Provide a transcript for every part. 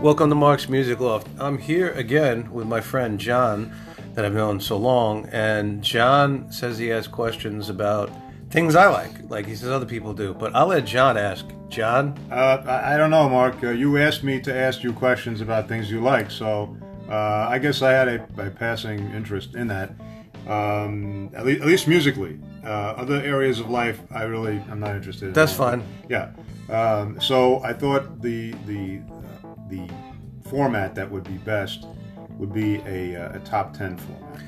Welcome to Mark's Music Loft. I'm here again with my friend John, that I've known so long, and John says he has questions about things I like, like he says other people do. But I'll let John ask. John? Uh, I don't know, Mark. Uh, you asked me to ask you questions about things you like, so uh, I guess I had a, a passing interest in that. Um, at, least, at least musically. Uh, other areas of life, I really I'm not interested. in. That's fine. Yeah. Um, so I thought the the uh, the format that would be best would be a, uh, a top ten format.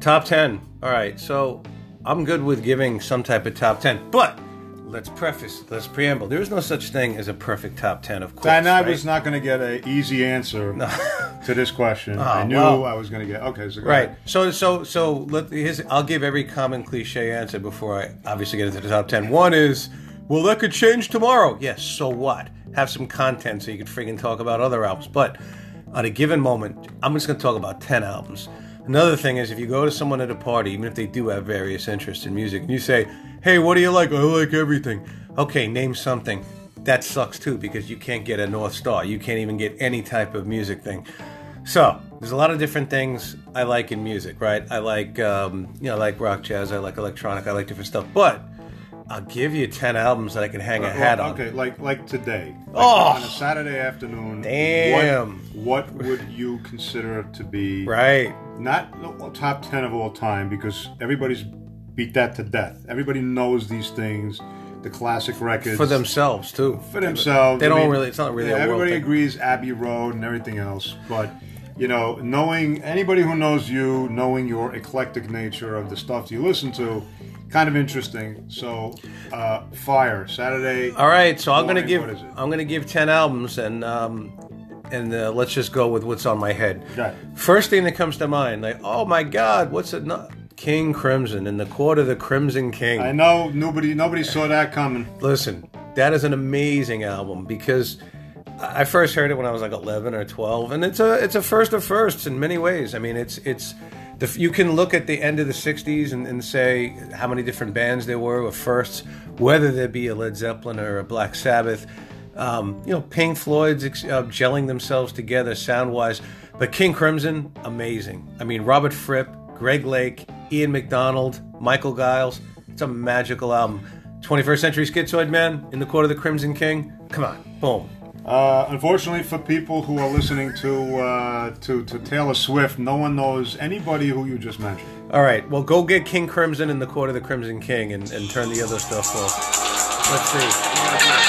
Top 10. All right, so I'm good with giving some type of top 10, but let's preface, let's preamble. There is no such thing as a perfect top 10, of course. And I right? was not going to get an easy answer to this question. I knew well. I was going to get. Okay, so go Right. ahead. So so so let here's, I'll give every common cliche answer before I obviously get into the top ten. One is, well, that could change tomorrow. Yes. So what? Have some content so you can freaking talk about other albums. But on a given moment, I'm just going to talk about ten albums. Another thing is, if you go to someone at a party, even if they do have various interests in music, and you say, "Hey, what do you like?" I like everything. Okay, name something. That sucks too because you can't get a North Star. You can't even get any type of music thing. So there's a lot of different things I like in music, right? I like, um, you know, I like rock, jazz. I like electronic. I like different stuff. But I'll give you ten albums that I can hang uh, a hat Well, on. Okay, like like today. Like Oh! on a Saturday afternoon. Damn. What, what would you consider to be Right. not the top ten of all time? Because everybody's beat that to death. Everybody knows these things, the classic records For themselves too. for themselves. They don't mean, really. It's not really yeah, a world everybody agrees Abbey Road and everything else, but you know, knowing anybody who knows you, knowing your eclectic nature of the stuff you listen to, kind of interesting. So, uh, Fire Saturday. All right, so I'm gonna give what is it? I'm gonna give ten albums, and um, and uh, let's just go with what's on my head. Okay. First thing that comes to mind, like, oh my God, what's it? No- King Crimson in the Court of the Crimson King. I know nobody nobody saw that coming. Listen, that is an amazing album because I first heard it when I was like 11 or 12, and it's a it's a first of firsts in many ways. I mean, it's it's the, you can look at the end of the 60s and, and say how many different bands there were with firsts, whether there be a Led Zeppelin or a Black Sabbath. Um, you know, Pink Floyd's uh, gelling themselves together sound wise, but King Crimson, amazing. I mean, Robert Fripp, Greg Lake, Ian McDonald, Michael Giles. It's a magical album. 21st Century Schizoid Man in the Court of the Crimson King. Come on, boom. Uh, unfortunately, for people who are listening to, uh, to to Taylor Swift, no one knows anybody who you just mentioned. All right, well, go get King Crimson in the Court of the Crimson King and, and turn the other stuff off. Let's see.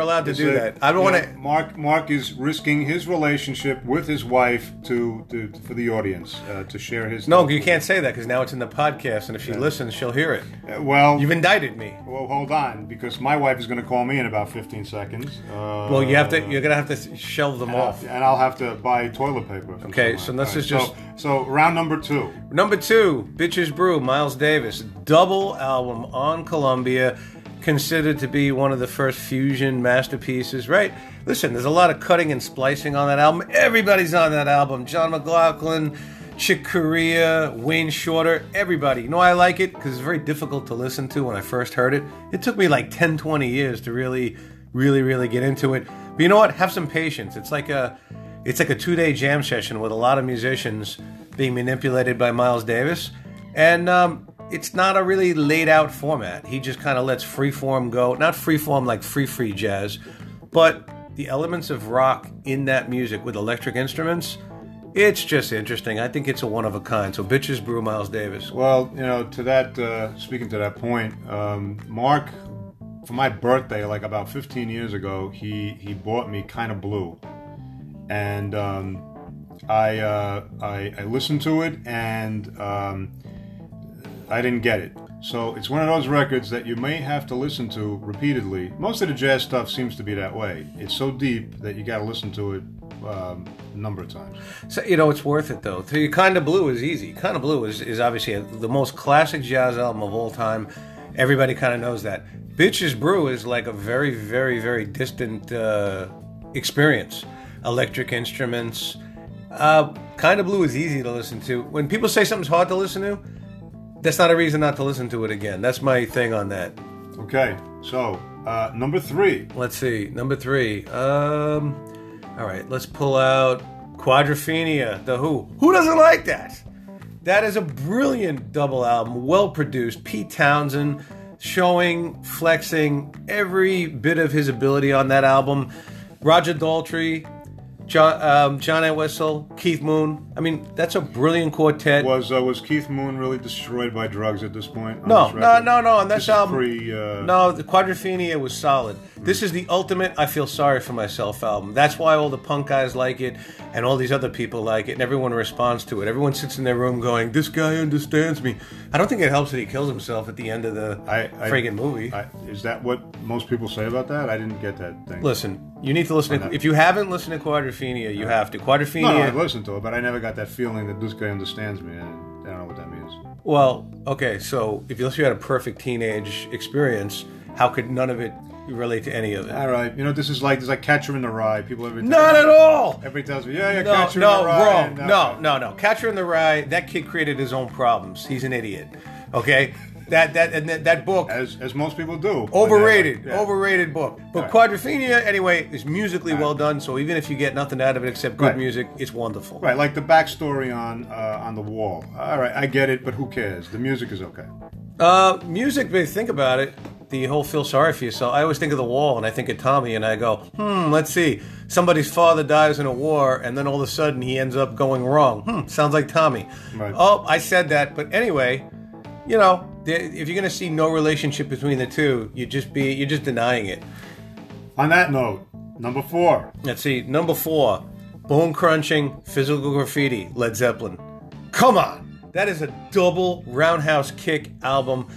You're allowed to do that. I don't want to. Mark Mark is risking his relationship with his wife to, to for the audience uh, to share his. No, you can't say that because now it's in the podcast, and if she listens, she'll hear it. Uh, well, You've indicted me. well, hold on, because my wife is going to call me in about 15 seconds. Uh, Well, you have to. You're gonna have to shelve them off. and I'll have to buy toilet paper. Okay, so this is so, so round number two. Number two, Bitches Brew, Miles Davis. Double album on Columbia, considered to be one of the first fusion masterpieces, right? Listen, there's a lot of cutting and splicing on that album. Everybody's on that album. John McLaughlin, Chick Corea, Wayne Shorter, everybody. You know I like it? Because it's very difficult to listen to when I first heard it. It took me like 10, 20 years to really, really, really get into it. But you know what? Have some patience. It's like a it's like a two-day jam session with a lot of musicians being manipulated by Miles Davis, and um, it's not a really laid-out format. He just kind of lets freeform go, not freeform like free free jazz, but the elements of rock in that music with electric instruments. It's just interesting. I think it's a one of a kind. So, bitches brew Miles Davis. Well, you know, to that, uh, speaking to that point, um, Mark, for my birthday, like about 15 years ago, he he bought me kind of blue, and um, I, uh, I I listened to it and um, I didn't get it. So it's one of those records that you may have to listen to repeatedly. Most of the jazz stuff seems to be that way. It's so deep that you got to listen to it um, a number of times. So you know it's worth it though. The Kind of Blue is easy. Kind of Blue is, is obviously the most classic jazz album of all time. Everybody kind of knows that. Bitches Brew is like a very, very, very distant uh, experience. Electric instruments. Uh, kind of Blue is easy to listen to. When people say something's hard to listen to, that's not a reason not to listen to it again. That's my thing on that. Okay, so uh, number three. Let's see, number three. Um, all right, let's pull out Quadrophenia, The Who. Who doesn't like that? That is a brilliant double album, well produced. Pete Townshend showing, flexing every bit of his ability on that album. Roger Daltrey, John, um, John Entwistle, Keith Moon. I mean, that's a brilliant quartet. Was uh, was Keith Moon really destroyed by drugs at this point? No, this no, no, no. On this This album, pre, uh, no, the Quadrophenia was solid. This is the ultimate. I feel sorry for myself album. That's why all the punk guys like it, and all these other people like it, and everyone responds to it. Everyone sits in their room going, "This guy understands me." I don't think it helps that he kills himself at the end of the I, I, friggin' movie. I, is that what most people say about that? I didn't get that thing. Listen, you need to listen. To, if you haven't listened to Quadrophenia, you have to. Quadrophenia. no, I've listened to it, but I never got that feeling that this guy understands me. I don't know what that means. Well, okay, so if you unless you had a perfect teenage experience, how could none of it relate to any of it? All right, you know this is like this is like Catcher in the Rye. People every Not at all. Everybody tells me, yeah, yeah, No, Catcher no, in the Rye. No, wrong. and, uh, No, no, no. Catcher in the Rye. That kid created his own problems. He's an idiot. Okay, that that and that, that book. As as most people do. Overrated, Yeah. overrated book. But Right. Quadrophenia, anyway, is musically well done. So even if you get nothing out of it except good Right. music, it's wonderful. Right, like the backstory on uh, on the wall. All right, I get it, but who cares? The music is okay. Uh, music, but think about it. The whole feel sorry for yourself. I always think of the wall, and I think of Tommy, and I go, hmm, let's see. Somebody's father dies in a war, and then all of a sudden he ends up going wrong. Hmm, sounds like Tommy. Right. Oh, I said that, but anyway, you know, if you're gonna see no relationship between the two, you just be you're just denying it. On that note, number four. Let's see, number four, bone crunching, physical graffiti, Led Zeppelin. Come on, that is a double roundhouse kick album.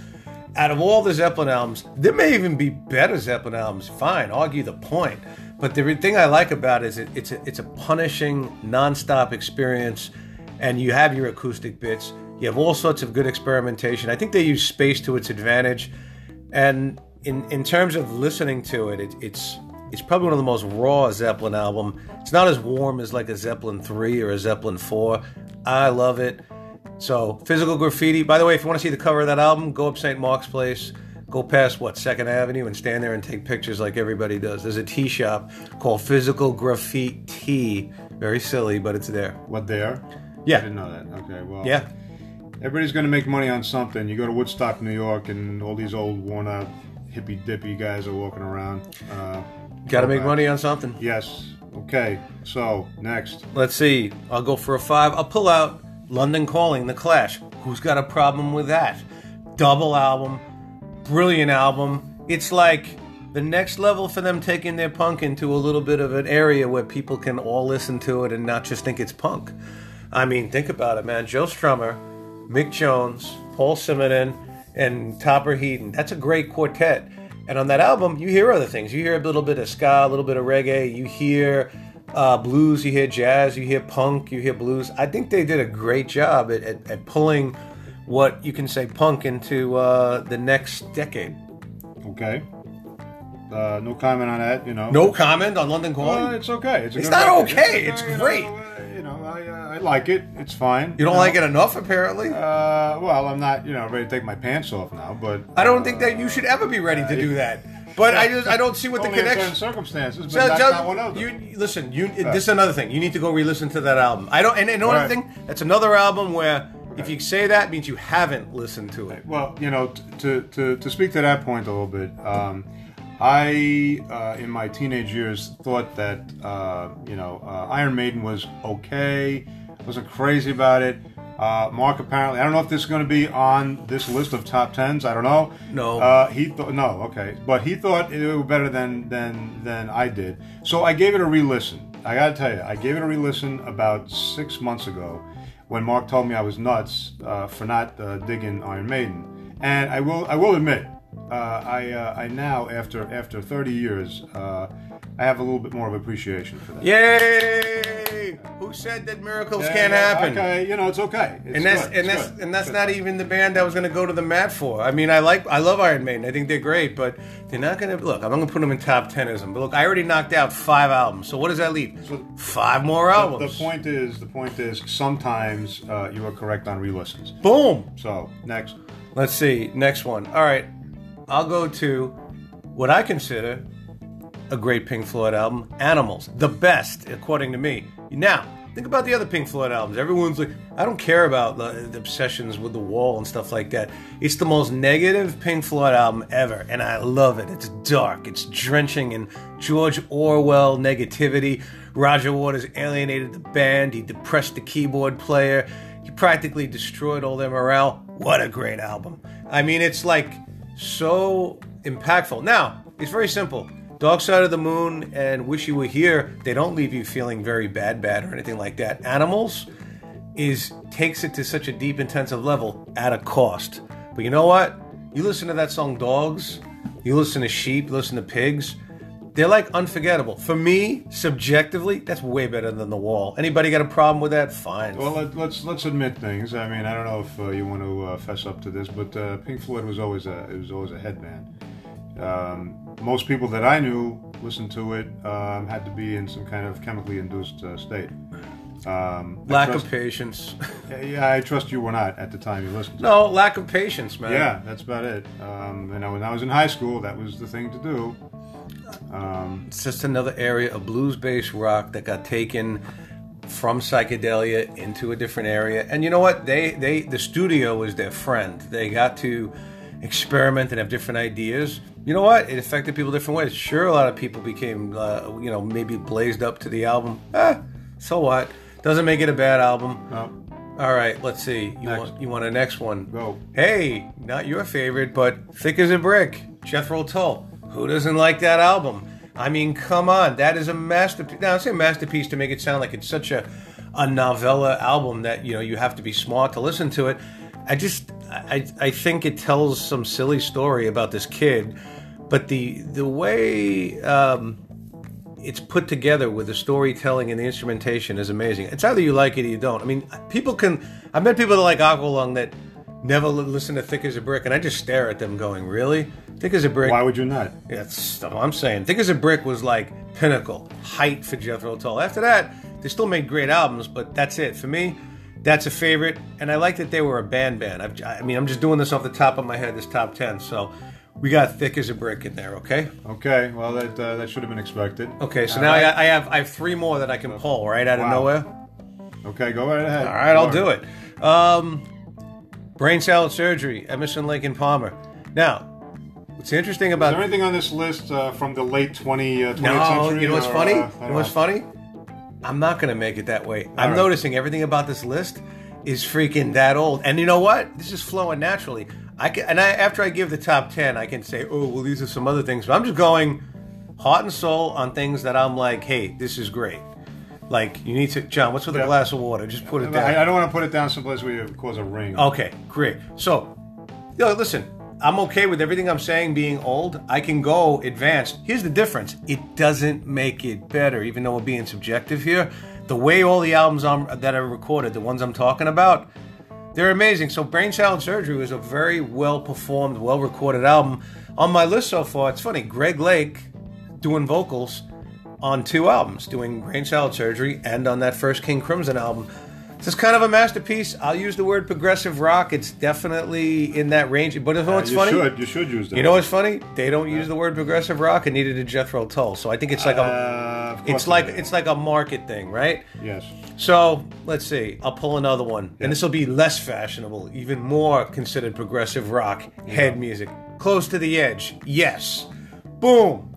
Out of all the Zeppelin albums, there may even be better Zeppelin albums. Fine, argue the point. But the thing I like about it is it, it's a, it's a punishing, nonstop experience, and you have your acoustic bits. You have all sorts of good experimentation. I think they use space to its advantage, and in in terms of listening to it, it it's it's probably one of the most raw Zeppelin album. It's not as warm as like a Zeppelin three or a Zeppelin four. I love it. So physical graffiti. By the way, if you want to see the cover of that album, go up St. Mark's Place, go past what Second Avenue, and stand there and take pictures like everybody does. There's a tea shop called Physical Graffiti. Very silly, but it's there. What there? Yeah. I didn't know that. Okay, well. Yeah. Everybody's going to make money on something. You go to Woodstock, New York, and all these old, worn out, hippy dippy guys are walking around. Uh, Got to make okay. money on something. Yes. Okay. So next. Let's see. I'll go for a five. I'll pull out London Calling, The Clash. Who's got a problem with that? Double album, brilliant album. It's like the next level for them taking their punk into a little bit of an area where people can all listen to it and not just think it's punk. I mean, think about it, man. Joe Strummer, Mick Jones, Paul Simonon, and Topper Headon. That's a great quartet. And on that album, you hear other things. You hear a little bit of ska, a little bit of reggae. You hear uh, blues, you hear jazz, you hear punk, you hear blues. I think they did a great job at, at, at pulling what you can say punk into uh, the next decade. Okay. Uh, no comment on that. You know. No comment on London Calling. Uh, it's okay. It's, It's not record. okay, uh, it's great. Know, uh, you know, I, uh, I like it. It's fine. you don't like it enough, apparently. Uh, well, I'm not, you know, ready to take my pants off now, but I don't think that you should ever be ready to do that. But I just I don't see what the connection. circumstances. But So, that's so, not one of them. you listen. You this is another thing. You need to go re-listen to that album. I don't. And, another Right. thing. That's another album where if you say that it means you haven't listened to it. Well, you know, t- to, to, to speak to that point a little bit, um, I, uh, in my teenage years, thought that, uh, you know, uh, Iron Maiden was okay, wasn't crazy about it. Uh, Mark apparently, I don't know if this is going to be on this list of top tens. I don't know. No. Uh, he thought no, okay, but he thought it was better than than than I did. So I gave it a re-listen. I got to tell you, I gave it a re-listen about six months ago when Mark told me I was nuts uh, for not uh, digging Iron Maiden. And I will I will admit, uh, I uh, I now after after 30 years, uh, I have a little bit more of appreciation for that. Yay! Who said that miracles Yeah, can't yeah, happen? Okay, you know it's okay. It's And that's good, and it's that's good. and that's not even the band I was going to go to the mat for. I mean, I like I love Iron Maiden. I think they're great, but they're not going to look. I'm going to put them in top tenism. But look, I already knocked out five albums. So what does that leave? five more The, albums. the point is, the point is, sometimes uh, you are correct on re-listens. Boom. So next, Let's see. Next one. All right. I'll go to what I consider a great Pink Floyd album, Animals. The best, according to me. Now, think about the other Pink Floyd albums. Everyone's like, I don't care about the, the obsessions with the wall and stuff like that. It's the most negative Pink Floyd album ever, and I love it. It's dark, it's drenching in George Orwell negativity. Roger Waters alienated the band, he depressed the keyboard player, he practically destroyed all their morale. What a great album. I mean, it's like so impactful. Now, it's very simple. Dark Side of the Moon and Wish You Were Here, they don't leave you feeling very bad, bad, or anything like that. Animals is takes it to such a deep, intensive level at a cost. But you know what? You listen to that song Dogs, you listen to Sheep, listen to Pigs, they're like unforgettable. For me, subjectively, that's way better than The Wall. Anybody got a problem with that? Fine. well let, let's let's admit things. I mean, I don't know if uh, you want to uh, fess up to this, but uh, Pink Floyd was always a it was always a headband. Um, most people that I knew listened to it um, had to be in some kind of chemically induced uh, state. Um, lack trust- of patience. Yeah, I trust you were not at the time you listened. to it. no, lack of patience, man. Yeah, that's about it. Um, and I- when I was in high school, that was the thing to do. Um, It's just another area of blues-based rock that got taken from psychedelia into a different area. And you know what? They they the studio was their friend. They got to experiment and have different ideas. You know what? It affected people different ways. Sure, a lot of people became uh, you know maybe blazed up to the album. Ah, so what? Doesn't make it a bad album. no, All right, let's see. You Next. want you want a next one? Go. Hey, not your favorite, but Thick as a Brick, Jethro Tull. Who doesn't like that album? I mean, come on, that is a masterpiece. Now, I say masterpiece to make it sound like it's such a a novella album that you know you have to be smart to listen to it. I just I I think it tells some silly story about this kid, but the the way. Um, it's put together with the storytelling and the instrumentation is amazing. It's either you like it or you don't. I mean, people can. I've met people that like Aqualung that never listen to Thick as a Brick, and I just stare at them going, "Really? Thick as a Brick?" why would you not? That's what I'm saying. Thick as a Brick was like pinnacle, height for Jethro Tull. After that, they still made great albums, but that's it for me. That's a favorite, and I like that they were a band band. I've, I mean, I'm just doing this off the top of my head. This top ten, so we got Thick as a Brick in there. Okay. Okay, well that uh, that should have been expected. Okay, so All now right. I, I have I have three more that I can pull right out of nowhere. Okay, go right ahead. All right, I'll do it. Um, brain salad surgery, Emerson, Lake, and Palmer. Now, what's interesting Is about there anything on this list uh, from the late 20, uh, 20th no, century? you know what's or, funny? uh, you know what's funny? I'm not gonna make it that way. I'm right. noticing everything about this list is freaking that old. And you know what? This is flowing naturally. I can, and I, after I give the top ten, I can say, oh well, these are some other things. But I'm just going heart and soul on things that I'm like, hey, this is great. Like you need to, John. What's with a glass of water? Just put it down. I, I don't want to put it down someplace where you cause a ring. Okay, great. So, yo, listen, I'm okay with everything I'm saying being old. I can go advanced. Here's the difference it doesn't make it better, even though we're being subjective here. The way all the albums I'm, that are recorded, the ones I'm talking about, they're amazing. So, Brain Salad Surgery was a very well performed, well recorded album. On my list so far, it's funny, Greg Lake doing vocals on two albums, doing Brain Salad Surgery and on that first King Crimson album. This is kind of a masterpiece. I'll use the word progressive rock. It's definitely in that range. But you know what's you funny? should you should use that. You know what's funny? They don't use the word progressive rock, and neither did Jethro Tull. So I think it's like a, Uh, it's like it's like a market thing, right? yes. So let's see. I'll pull another one, and this will be less fashionable, even more considered progressive rock, head music, close to the edge. Yes, boom,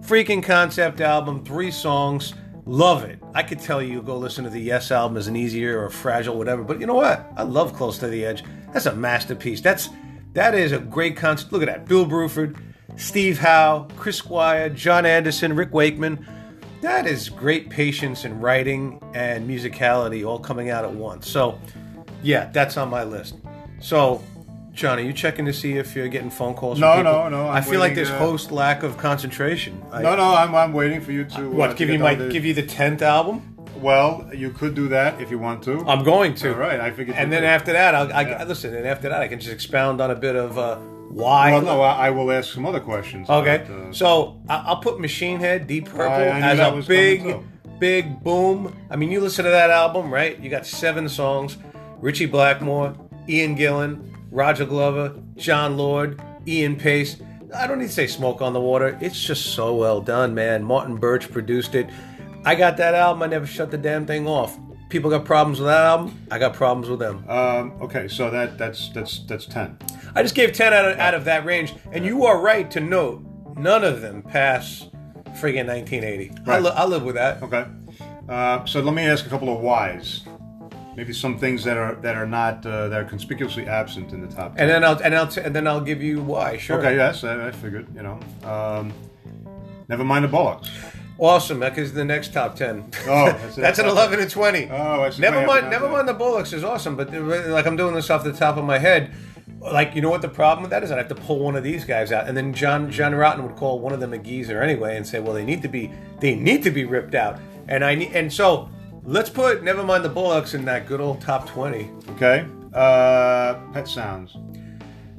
freaking concept album, three songs, love it. I could tell you go listen to the Yes album as an easier or fragile, whatever. But you know what? I love Close to the Edge. That's a masterpiece. That's that is a great concept. Look at that, Bill Bruford, Steve Howe, Chris Squire, Jon Anderson, Rick Wakeman. That is great patience in writing and musicality all coming out at once. So, yeah, that's on my list. So, John, are you checking to see if you're getting phone calls? No, from no, no, i I'm feel like there's uh, host lack of concentration. I, No, no, I'm, I'm waiting for you to. What? uh, give get you my the- give you the tenth album? Well, you could do that if you want to. I'm going to. All right, I figured. And then could. after that, I'll I, Yeah. listen. And after that, I can just expound on a bit of uh, why. Well, no, I, I will ask some other questions. Okay, about, uh, so I- I'll put Machine Head, Deep Purple I- I as a big, big boom. I mean, you listen to that album, right? You got seven songs: Ritchie Blackmore, Ian Gillan, Roger Glover, Jon Lord, Ian Paice. I don't need to say "Smoke on the Water." It's just so well done, man. Martin Birch produced it. I got that album. I never shut the damn thing off. People got problems with that album. I got problems with them. um, okay, so that that's that's that's ten. I just gave 10 out of, out of that range. And you are right to note, none of them pass friggin' 1980. I, li- I live with that. Okay, uh, so let me ask a couple of whys. Maybe some things that are that are not uh, that are conspicuously absent in the top. 10. And then I'll and I'll t- and then I'll give you why. Sure. Okay, yes, I, I figured. You know, um, never mind the Bollocks. Awesome. That is the next top 10. Oh, that's. That's an 11 and 20. Oh, I see. Never mind. Never mind the Bollocks is awesome, but like I'm doing this off the top of my head. Like you know what the problem with that is? I'd have to pull one of these guys out, and then John John Rotten would call one of them a geezer anyway, and say, "Well, they need to be they need to be ripped out." And I need and so let's put never mind the Bollocks in that good old top twenty. Okay, uh, Pet Sounds.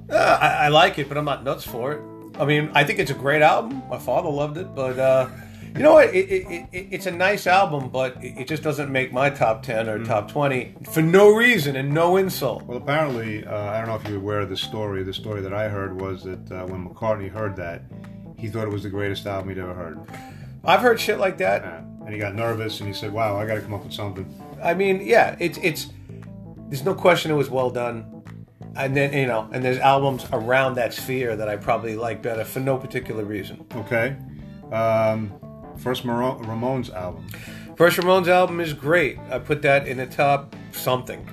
Uh, I, I like it, but I'm not nuts for it. I mean, I think it's a great album. My father loved it, but uh, you know what? It, it, it, it's a nice album, but it, just doesn't make my top ten or top twenty for no reason and no insult. Well, apparently, uh, I don't know if you're aware of this story. The story that I heard was that uh, when McCartney heard that, he thought it was the greatest album he'd ever heard. I've heard shit like that. Yeah. And he got nervous and he said, "Wow, I got to come up with something." I mean, yeah, it's it's. There's no question it was well done, and then you know, and there's albums around that sphere that I probably like better for no particular reason. Okay. Um, first Maro- Ramones album. First Ramones album is great. I put that in the top something.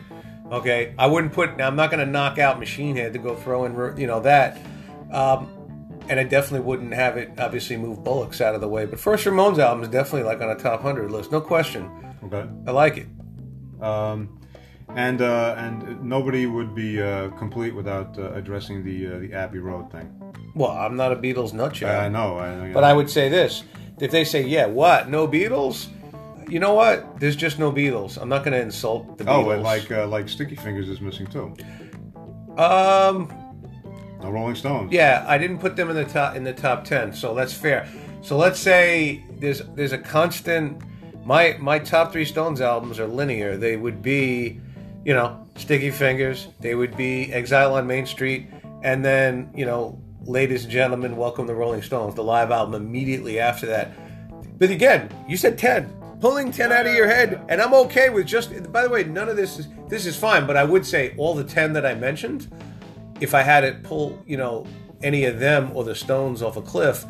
Okay, I wouldn't put. Now I'm not going to knock out Machine Head to go throw in, you know that, um, and I definitely wouldn't have it obviously move Bollocks out of the way. But First Ramones album is definitely like on a top hundred list, no question. Okay. I like it. Um, and uh, and nobody would be uh, complete without uh, addressing the uh, the Abbey Road thing. Well, I'm not a Beatles nut job. I know. I know. But I would say this: if they say, "Yeah, what? No Beatles?" You know what? There's just no Beatles. I'm not going to insult the Oh, Beatles. and like uh, like Sticky Fingers is missing too. um, No Rolling Stones. yeah, I didn't put them in the top in the top ten, so that's fair. So let's say there's there's a constant. My my top three Stones albums are linear. They would be, you know, Sticky Fingers. They would be Exile on Main Street, and then you know, Ladies and Gentlemen, Welcome to Rolling Stones, the live album immediately after that. But again, you said ten. Pulling ten out of your head, and I'm okay with just. By the way, none of this is this is fine. But I would say all the ten that I mentioned, if I had to pull, you know, any of them or the Stones off a cliff,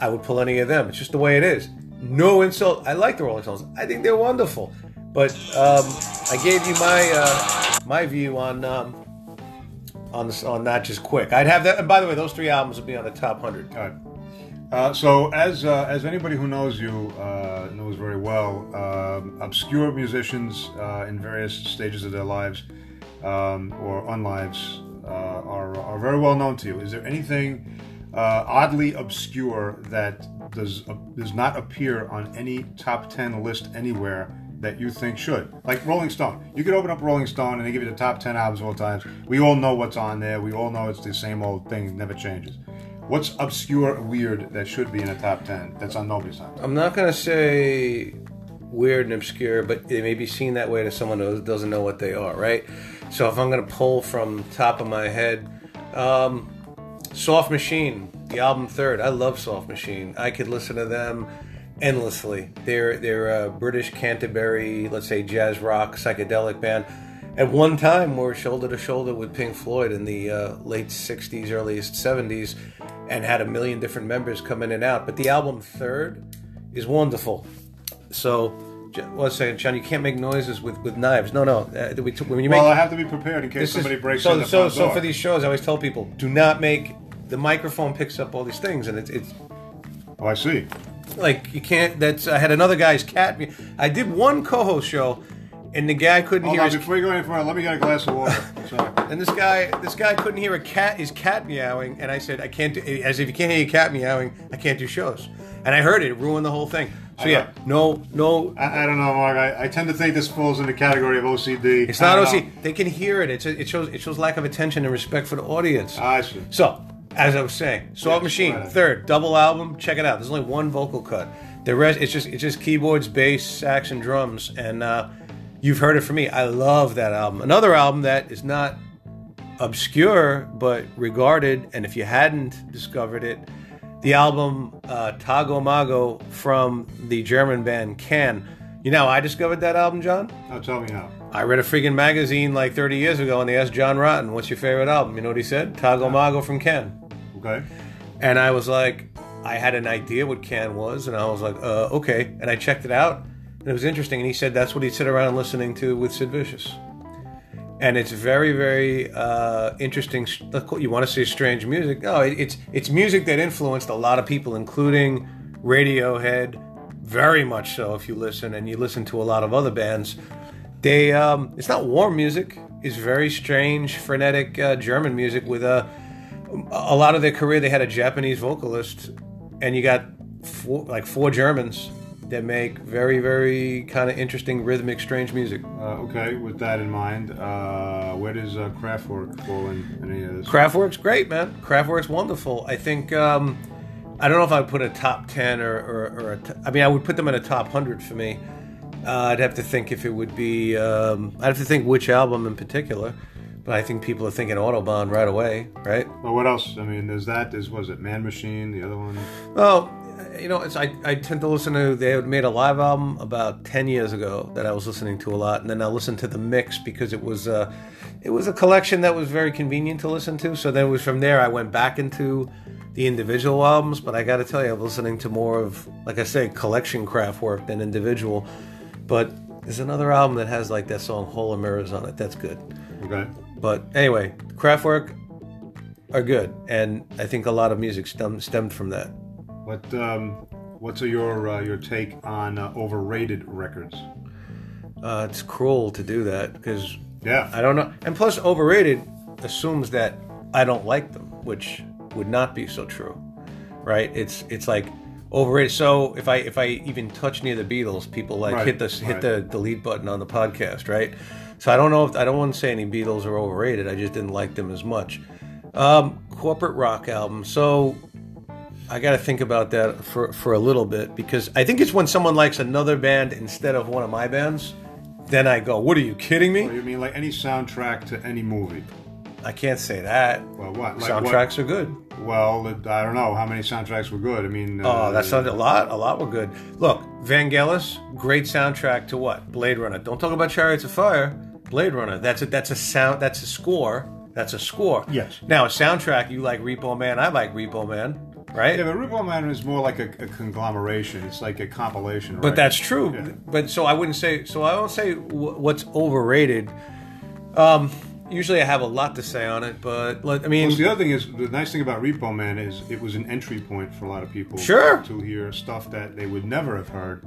I would pull any of them. It's just the way it is. No insult. I like the Rolling Stones. I think they're wonderful. But um, I gave you my uh, my view on um, on this, on that just quick. I'd have that. And by the way, those three albums would be on the top hundred. All right. Uh, so, as uh, as anybody who knows you uh, knows very well, um, obscure musicians uh, in various stages of their lives um, or unlives are are very well known to you. Is there anything uh, oddly obscure that does uh, does not appear on any top ten list anywhere? That you think should, like Rolling Stone. You could open up Rolling Stone and they give you the top ten albums of all times. We all know what's on there. We all know it's the same old thing. It never changes. What's obscure weird that should be in a top 10 that's on nobody's top? I'm not gonna say weird and obscure, but they may be seen that way to someone who doesn't know what they are, right? So if I'm gonna pull from top of my head, um, Soft Machine, the album Third. I love Soft Machine. I could listen to them endlessly. They're they're a British Canterbury, let's say jazz rock psychedelic band. At one time, were shoulder to shoulder with Pink Floyd in the uh, late '60s, earliest '70s, and had a million different members come in and out. But the album Third is wonderful. So, j- one second, John, you can't make noises with, with knives. No, no. Uh, we, when you make Well, I have to be prepared in case this is- somebody breaks so, in the so, front so door. for these shows, I always tell people, do not make the microphone picks up all these things, and it's it's oh, I see. like you can't. That's I had another guy's cat. Meow. I did one co-host show, and the guy couldn't Hold hear on, his before you go any further, let me get a glass of water. Sorry. and this guy, this guy couldn't hear a cat, his cat meowing, and I said, I can't do, as if you can't hear your cat meowing, I can't do shows. And I heard it, it ruined the whole thing. So yeah, no, no, I, I don't know, Mark. I, I tend to think this falls in the category of OCD. it's not OCD. know. They can hear it. It's a, it shows it shows lack of attention and respect for the audience. I see. So, as I was saying, Soft Yes, Machine, right. third double album. Check it out. There's only one vocal cut. The rest, it's just it's just keyboards, bass, sax, and drums. And uh, you've heard it from me. I love that album. Another album that is not obscure but regarded. And if you hadn't discovered it, the album uh, Tago Mago from the German band Can. You know, I discovered that album, John. Now tell me how. I read a freaking magazine like 30 years ago, and they asked John Rotten, "What's your favorite album?" You know what he said? Tago Mago from Can. Okay. And I was like, I had an idea what Can was, and I was like, uh, okay. And I checked it out, and it was interesting. And he said that's what he'd sit around listening to with Sid Vicious. And it's very, very uh, interesting. You want to say strange music? No, it's it's music that influenced a lot of people, including Radiohead. Very much so. If you listen, and you listen to a lot of other bands, they um, it's not warm music. It's very strange, frenetic uh, German music with a a lot of their career they had a Japanese vocalist, and you got four, like four Germans that make very very kind of interesting rhythmic strange music. Uh, okay. With that in mind, uh, where does uh, Kraftwerk fall in any of this? Kraftwerk's great, man. Kraftwerk's wonderful. I think um, I don't know if I would put a top ten or, or, or a t- I mean I would put them in a top hundred for me. Uh, I'd have to think if it would be. Um, I'd have to think which album in particular. But I think people are thinking Autobahn right away, right? well, what else? I mean, there's that. There's was it Man Machine? The other one. Well, you know, it's, I, I tend to listen to. They had made a live album about ten years ago that I was listening to a lot, and then I listened to the mix because it was uh, it was a collection that was very convenient to listen to. So then it was from there I went back into the individual albums. But I got to tell you, I'm listening to more of, like I say, collection Kraftwerk than individual. But there's another album that has like that song "Hall of Mirrors" on it. That's good. Okay. But anyway, Kraftwerk are good, and I think a lot of music stem, stemmed from that. What um, what's your uh, your take on uh, overrated records? Uh, it's cruel to do that because Yeah. I don't know. And plus, overrated assumes that I don't like them, which would not be so true, right? It's it's like overrated. So if I if I even touch near the Beatles, people like Right, hit the hit the delete button on the podcast, right? So I don't know if I don't want to say any Beatles are overrated. I just didn't like them as much. Um, corporate rock album. So I got to think about that for for a little bit because I think it's when someone likes another band instead of one of my bands. Then I go, "What are you kidding me?" Well, you mean like any soundtrack to any movie? I can't say that. Well, what? Like Soundtracks are good. Well, I don't know how many soundtracks were good. I mean, Oh, uh, that sounded a lot. A lot were good. Look, Vangelis, great soundtrack to what? Blade Runner. Don't talk about Chariots of Fire. Blade Runner. That's a that's a sound. That's a score. That's a score. Yes. Now a soundtrack. You like Repo Man. I like Repo Man. Right. Yeah, but Repo Man is more like a, a conglomeration. It's like a compilation. But right? that's true. Yeah. But so I wouldn't say. So I won't say wh- what's overrated. Um, usually I have a lot to say on it, but I mean, Well, the other thing is the nice thing about Repo Man is it was an entry point for a lot of people. Sure. To hear stuff that they would never have heard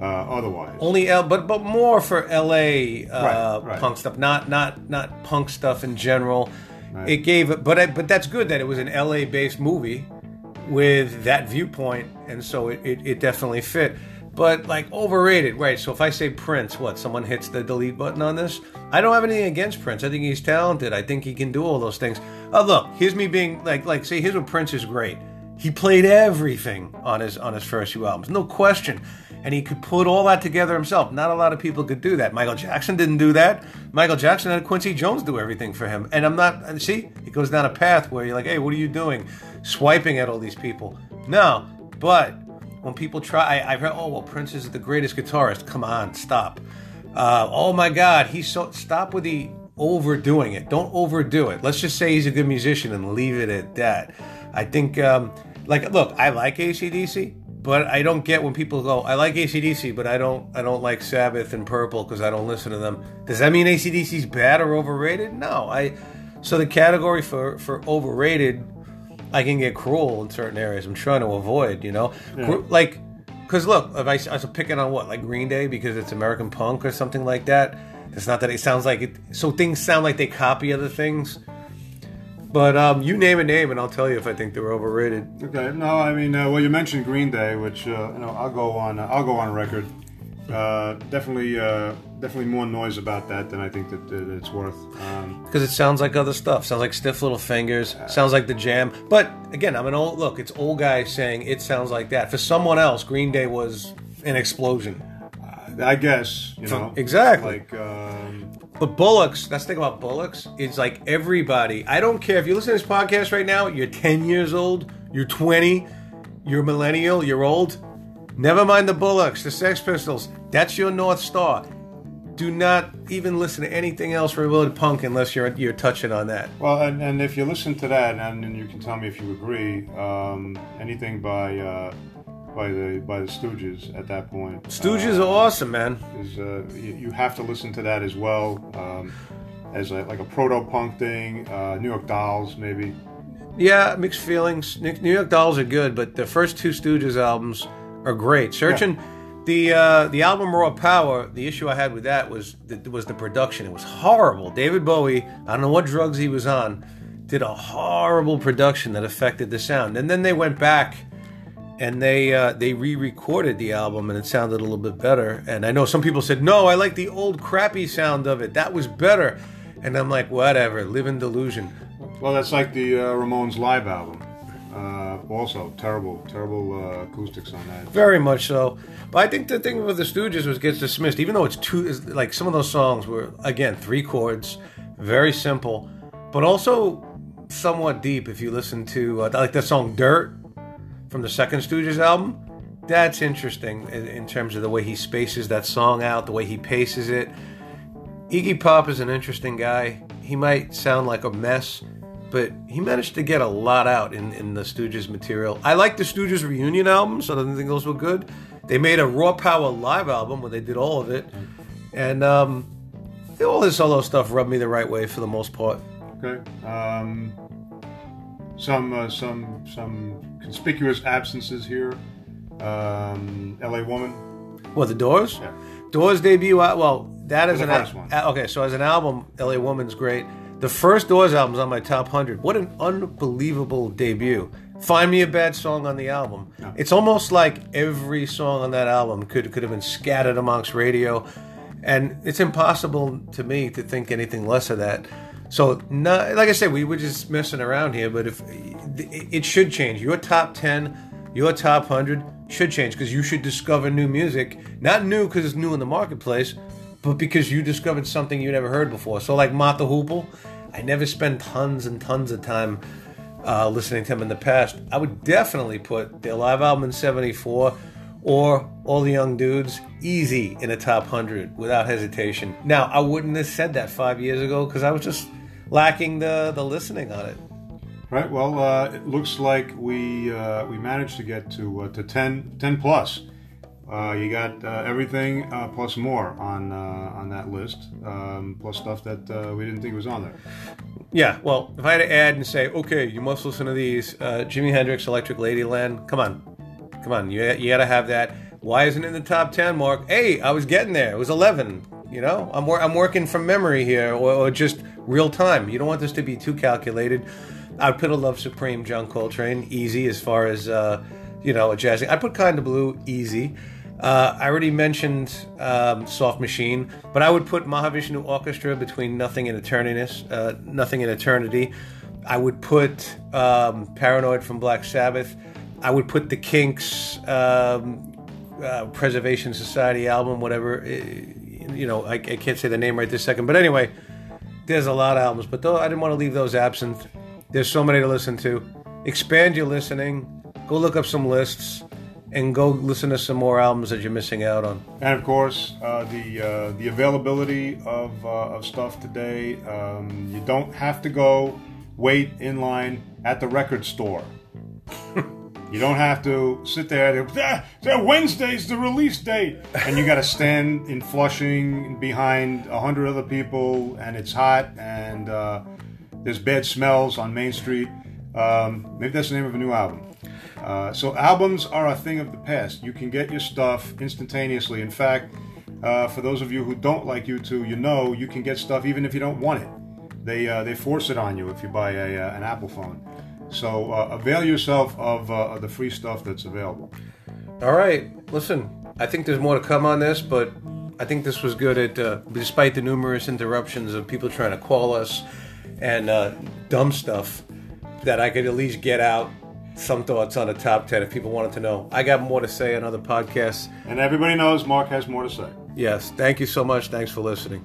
uh, otherwise. only L, but but more for L.A. Uh, Right, right. punk stuff, not not not punk stuff in general. Right. It gave, but I, but that's good that it was an L.A. based movie with that viewpoint, and so it, it, it definitely fit. But like overrated, right? So if I say Prince, what someone hits the delete button on this, I don't have anything against Prince. I think he's talented. I think he can do all those things. Oh look, here's me being like like say here's what Prince is great. He played everything on his on his first few albums, no question. And he could put all that together himself. Not a lot of people could do that. Michael Jackson didn't do that. Michael Jackson had Quincy Jones do everything for him. And I'm not see, it goes down a path where you're like, hey, what are you doing? Swiping at all these people. No, but when people try, I, I've heard, oh well, Prince is the greatest guitarist. Come on, stop. Uh, oh my God, he's so stop with the overdoing it. Don't overdo it. Let's just say he's a good musician and leave it at that. I think, um, like, look, I like ACDC, but I don't get when people go, I like ACDC, but I don't, I don't like Sabbath and Purple because I don't listen to them. Does that mean ACDC's bad or overrated? No, I. So the category for for overrated I can get cruel in certain areas. I'm trying to avoid, you know, Cru- like Because look, if I, I was picking on what, like Green Day, because it's American punk or something like that. It's not that it sounds like it. So things sound like they copy other things. But um, you name a name, and I'll tell you if I think they're overrated. Okay, no, I mean, uh, well, you mentioned Green Day, which uh, you know, I'll go on. Uh, I'll go on record. Uh, definitely, uh, definitely more noise about that than I think that, that it's worth. Um, Because it sounds like other stuff. Sounds like Stiff Little Fingers. Sounds like the Jam. But again, I'm an old look. It's old guy saying it sounds like that. For someone else, Green Day was an explosion. I guess you know Exactly. Like, um, But Bollocks, that's the thing about Bollocks. It's like everybody. I don't care if you listen to this podcast right now. You're 10 years old. You're 20. You're millennial. You're old. Never mind the Bollocks, the Sex Pistols. That's your North Star. Do not even listen to anything else related to punk unless you're you're touching on that. well, and, and if you listen to that, and, and you can tell me if you agree, um, anything by uh, by the by the Stooges at that point. Stooges uh, are awesome, man. is uh, you, you have to listen to that as well um, as a, like a proto punk thing. Uh, New York Dolls, maybe. Yeah, mixed feelings. New York Dolls are good, but the first two Stooges albums are great. Searching the uh, the album Raw Power, the issue I had with that was the, was the production. It was horrible. David Bowie, I don't know what drugs he was on, did a horrible production that affected the sound. And then they went back and they uh, they re-recorded the album and it sounded a little bit better. And I know some people said, "No, I like the old crappy sound of it. That was better." And I'm like, "Whatever, live in delusion." Well, that's like the uh, Ramones live album. Uh, also, terrible, terrible uh, acoustics on that. Very much so. But I think the thing with the Stooges was gets dismissed, even though it's two. Is like some of those songs were again three chords, very simple, but also somewhat deep. If you listen to uh, like the song "Dirt" from the second Stooges album, that's interesting in, in terms of the way he spaces that song out, the way he paces it. Iggy Pop is an interesting guy. He might sound like a mess, but he managed to get a lot out in, in the Stooges material. I like the Stooges reunion album, so I didn't think those were good. They made a Raw Power live album where they did all of it, and um, all this solo stuff rubbed me the right way for the most part. Okay. Um, some uh, some some conspicuous absences here. Um, L.A. Woman. What the Doors? Yeah. Doors debut. al- Well, that is an first one. a- okay. So as an album, L.A. Woman's great. The first Doors album's on my top hundred. What an unbelievable debut! Find me a bad song on the album. It's almost like every song on that album could could have been scattered amongst radio, and it's impossible to me to think anything less of that. So, no, like I said, we were just messing around here, but if it should change, your top ten, your top hundred should change because you should discover new music. Not new because it's new in the marketplace, but because you discovered something you never heard before. So, like Mott the Hoople, I never spent tons and tons of time uh, listening to him in the past. I would definitely put their live album in '74 or All the Young Dudes easy in a top hundred without hesitation. Now, I wouldn't have said that five years ago because I was just lacking the the listening on it. Right. Well, uh, it looks like we uh, we managed to get to uh, to 10, 10 plus. Uh, you got uh, everything uh, plus more on uh, on that list, um, plus stuff that uh, we didn't think was on there. Yeah, well, if I had to add and say, okay, you must listen to these, uh, Jimi Hendrix, Electric Ladyland, come on, come on, you, you got to have that. Why isn't it in the top ten, Mark? Hey, I was getting there. It was eleven. You know, I'm wor- I'm working from memory here, or, or just real time. You don't want this to be too calculated. I'd put a Love Supreme, John Coltrane, easy as far as uh, you know, a jazzing. I put Kind of Blue, easy. Uh, I already mentioned um, Soft Machine, but I would put Mahavishnu Orchestra between Nothing and Eternity. Uh, Nothing and Eternity. I would put um, Paranoid from Black Sabbath. I would put the Kinks um, uh, Preservation Society album, whatever. eh, You know, I, I can't say the name right this second, but anyway, there's a lot of albums, but though I didn't want to leave those absent. There's so many to listen to. Expand your listening. Go look up some lists, and go listen to some more albums that you're missing out on. And of course, uh, the uh, the availability of, uh, of stuff today. Um, you don't have to go wait in line at the record store. you don't have to sit there. "Ah, ah, Wednesday's the release date, and you got to stand in Flushing behind a hundred other people, and it's hot, and uh, there's bad smells on Main Street. Um, maybe that's the name of a new album. Uh, so albums are a thing of the past. You can get your stuff instantaneously. In fact, uh, for those of you who don't like YouTube, you know you can get stuff even if you don't want it. They uh, they force it on you if you buy a, uh, an Apple phone. So uh, avail yourself of, uh, the free stuff that's available. All right, listen. I think there's more to come on this, but I think this was good. At uh, despite the numerous interruptions of people trying to call us and uh, dumb stuff, that I could at least get out some thoughts on the top ten if people wanted to know. I got more to say on other podcasts. And everybody knows Mark has more to say. Yes, thank you so much. Thanks for listening.